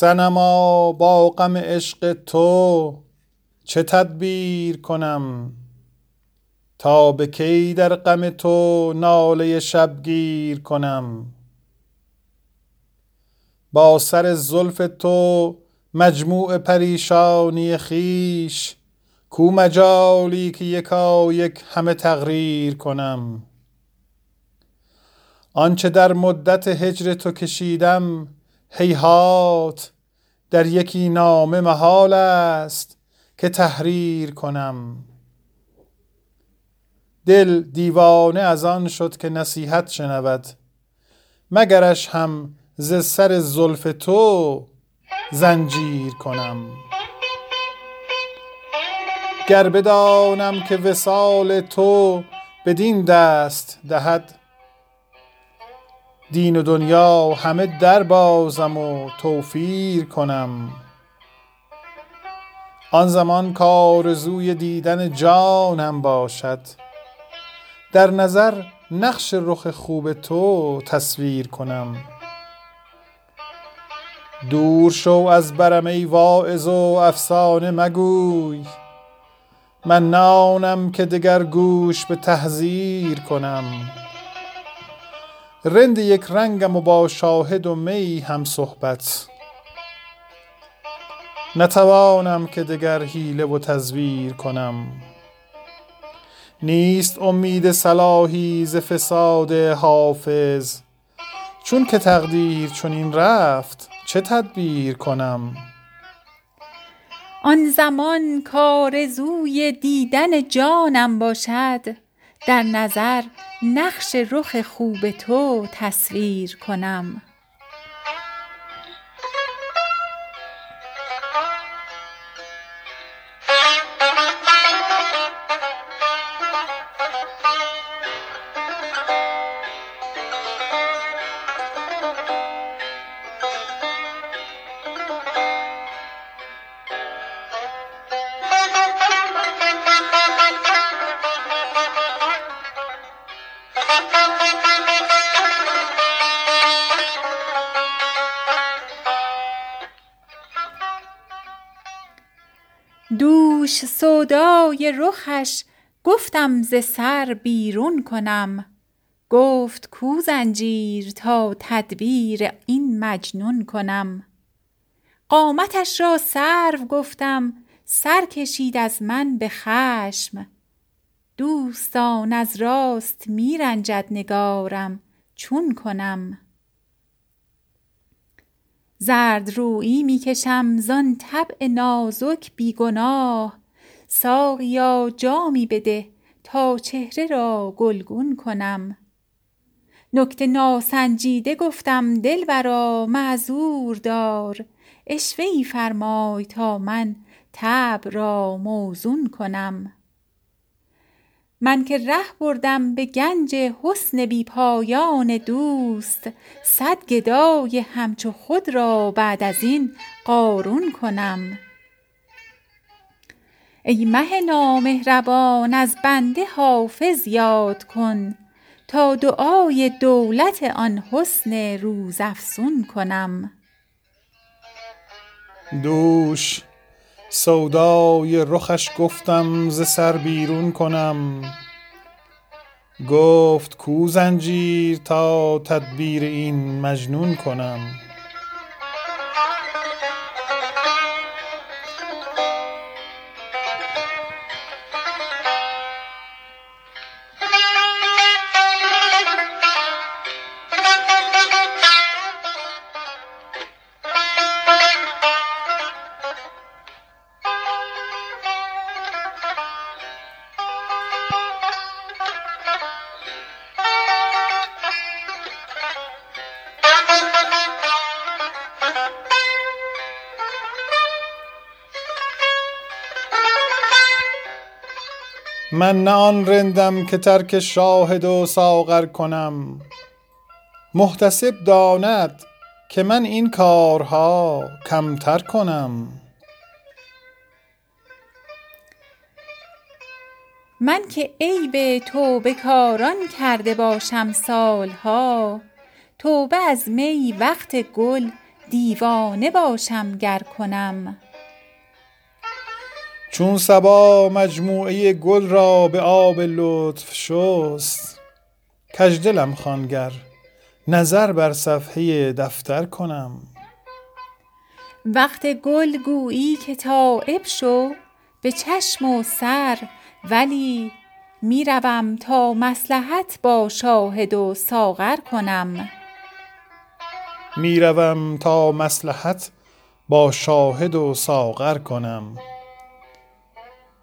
صنما با غم عشق تو چه تدبیر کنم تا به کی در غم تو ناله شبگیر کنم؟ با سر زلف تو مجموع پریشانی خویش کو مجالی که یکایک همه تقریر کنم؟ آنچه در مدت هجر تو کشیدم هیهات در یکی نامه محال است که تحریر کنم. دل دیوانه از آن شد که نصیحت شنود. مگرش هم ز سر زلف تو زنجیر کنم. گر بدانم که وصال تو بدین دست دهد دین و دنیا همه دربازم و توفیر کنم. آن زمان کآرزوی دیدن جانم باشد. در نظر نقش رخ خوب تو تصویر کنم. دور شو از برم ای واعظ و افسانه مگوی. من نه آنم که دگر گوش به تحذیر کنم. رند یک رنگم و با شاهد و می هم صحبت. نتوانم که دگر حیله و تزویر کنم. نیست امید صلاحی ز فساد حافظ. چون که تقدیر چنین رفت چه تدبیر کنم؟ آن زمان کآرزوی دیدن جانم باشد. در نظر نقش رخ خوب تو تصویر کنم. دوش سودای رخش گفتم ز سر بیرون کنم. گفت کو زنجیر تا تدبیر این مجنون کنم. قامتش را سرو گفتم سر کشید از من به خشم. دوستان از راست می رنجد نگارم چون کنم. زردرویی می کشم زان طبع نازک بی گناه ساقیا جامی بده تا چهره را گلگون کنم. نکته ناسنجیده گفتم دلبرا معذور دار. عشوه ای فرمای تا من طبع را موزون کنم. من که ره بردم به گنج حسن بی پایان دوست صد گدای همچو خود را بعد از این قارون کنم. ای مه نامهربان از بنده حافظ یاد کن. تا دعای دولت آن حسن روزافزون کنم. دوش سودای رخش گفتم ز سر بیرون کنم. گفت کو زنجیر تا تدبیر این مجنون کنم. من نه آن رندم که ترک شاهد و ساغر کنم. محتسب داند که من این کارها کمتر کنم. من که عیب توبه کاران کرده باشم سال ها توبه از می وقت گل دیوانه باشم گر کنم. چون صبا مجموعه گل را به آب لطف شست کژدلم خوانگر نظر بر صفحه دفتر کنم. وقت گل گویی که تایب شو به چشم و سر ولی می روم تا مصلحت با شاهد و ساغر کنم. می روم تا مصلحت با شاهد و ساغر کنم.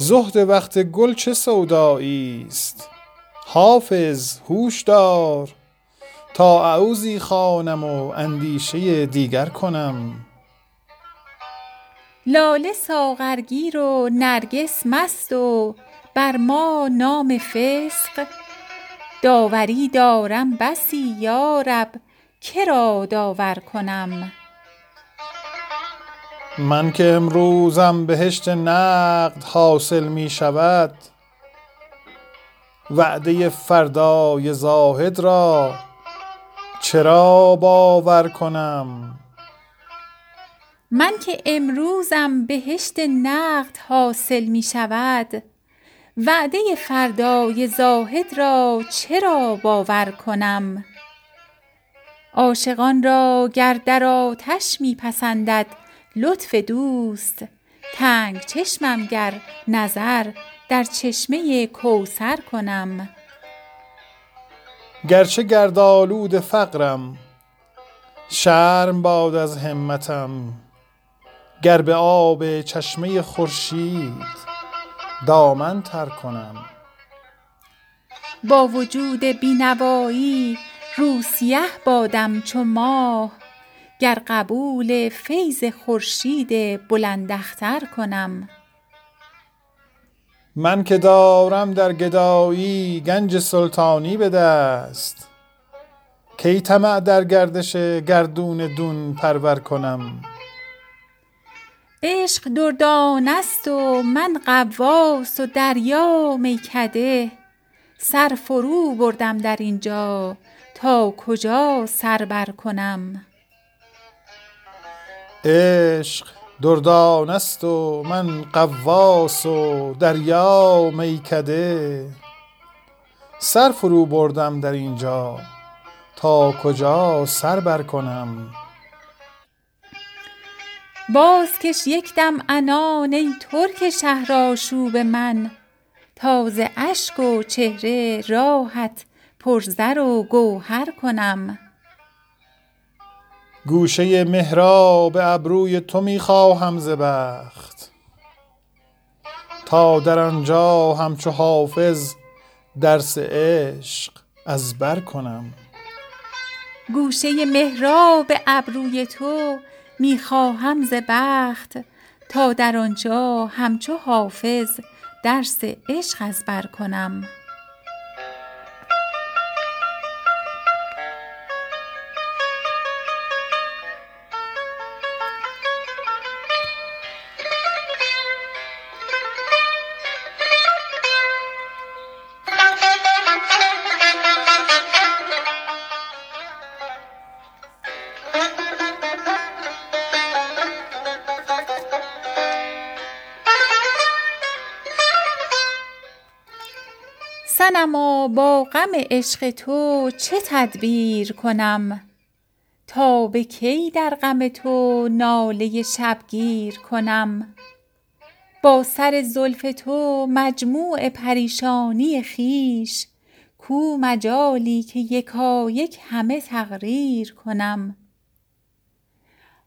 زهد وقت گل چه سودایی است؟ حافظ هوش دار. تا اعوذی خوانم و اندیشه دیگر کنم. لاله ساغرگیر و نرگس مست و بر ما نام فسق. داوری دارم بسی یا رب که را داور کنم؟ من که امروزم بهشت نقد حاصل می شود وعده فردای زاهد را چرا باور کنم؟ من که امروزم بهشت نقد حاصل می شود وعده فردای زاهد را چرا باور کنم؟ عاشقان را گر در آتش می پسندد لطف دوست. تنگ چشمم گر نظر در چشمه کوثر کنم. گرچه گردآلود فقرم شرم باد از همتم. گر به آب چشمه خورشید دامن تر کنم. با وجود بینوایی رو سیه بادم چو ماه گر قبول فیض خورشید بلند اختر کنم. من که دارم در گدایی گنج سلطانی به دست کی طمع در گردش گردون دون پرور کنم؟ عشق دردانه است و من غواص و دریا میکده سر فرو بردم در اینجا تا کجا سر بر کنم؟ عشق دردانه است و من غواص و دریا میکده. سر فرو بردم در اینجا تا کجا سر بر کنم؟ بازکش یک دم عنان ای ترک شهرآشوب من. تا ز اشک و چهره راهت پرزر و گوهر کنم. گوشه محراب ابروی تو می خواهم ز بخت. تا در آنجا همچو حافظ درس عشق از بر کنم. گوشه محراب ابروی تو می خواهم ز بخت. تا در آنجا همچو حافظ درس عشق از بر کنم. صنما با غم عشق تو چه تدبیر کنم؟ تا به کی در غم تو ناله شبگیر کنم؟ با سر زلف تو مجموع پریشانی خویش کو مجالی که یکایک همه تقریر کنم؟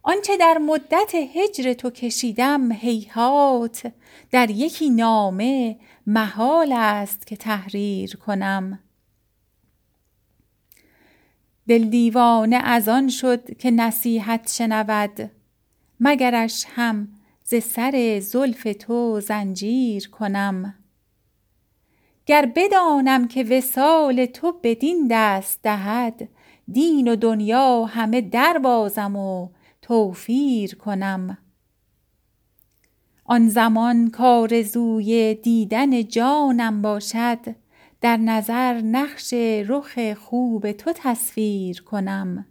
آنچه در مدت هجر تو کشیدم هیهات. در یکی نامه محال است که تحریر کنم. دل دیوانه از آن شد که نصیحت شنود مگرش هم ز سر زلف تو زنجیر کنم. گر بدانم که وصال تو بدین دست دهد دین و دنیا همه دربازم و توفیر کنم. آن زمان کآرزوی دیدن جانم باشد در نظر نقش رخ خوب تو تصویر کنم.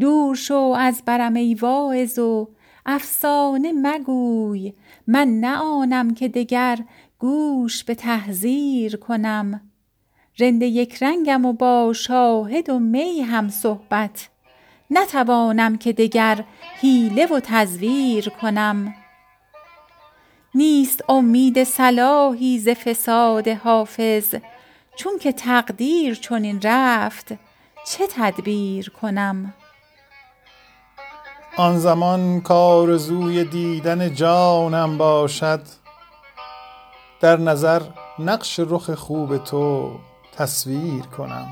دور شو از برم ای واعظ و افسانه مگوی من نه آنم که دگر گوش به تحذیر کنم. رند یک رنگم و با شاهد و می هم صحبت. نتوانم که دگر حیله و تزویر کنم. نیست امید صلاحی ز فساد حافظ چون که تقدیر چنین رفت چه تدبیر کنم؟ آن زمان کآرزوی دیدن جانم باشد در نظر نقش رخ خوب تو تصویر کنم.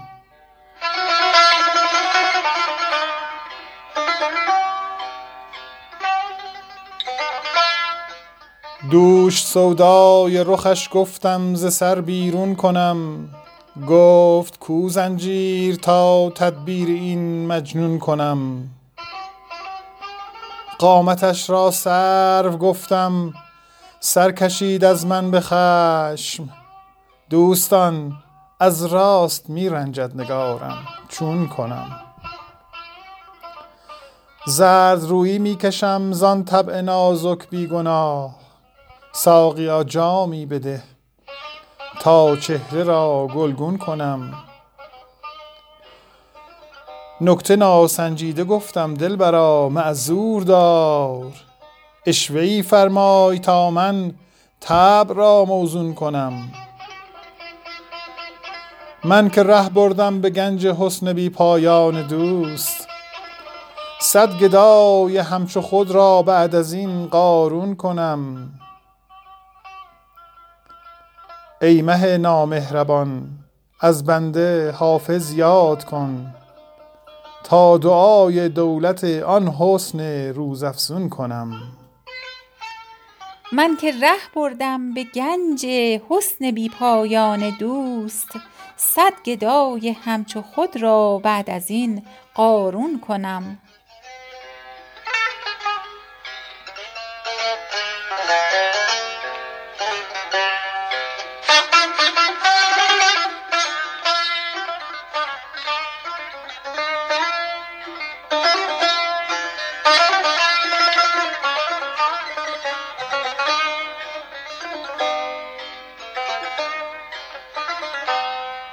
دوش سودای رخش گفتم ز سر بیرون کنم. گفت کو زنجیر تا تدبیر این مجنون کنم. قامتش را سرو گفتم سر کشید از من به خشم. دوستان از راست می رنجد نگارم چون کنم. زرد رویی می کشم زان طبع نازک بی گناه ساقیا جامی بده تا چهره را گلگون کنم. نکته ناسنجیده گفتم دلبرا معذور دار عشوه ای فرمای تا من طبع را موزون کنم. من که ره بردم به گنج حسن بی پایان دوست. صد گدای همچو خود را بعد از این قارون کنم. ای مه نامهربان از بنده حافظ یاد کن. تا دعای دولت آن حسن روزافزون کنم. من که ره بردم به گنج حسن بی پایان دوست صد گدای همچو خود را بعد از این قارون کنم.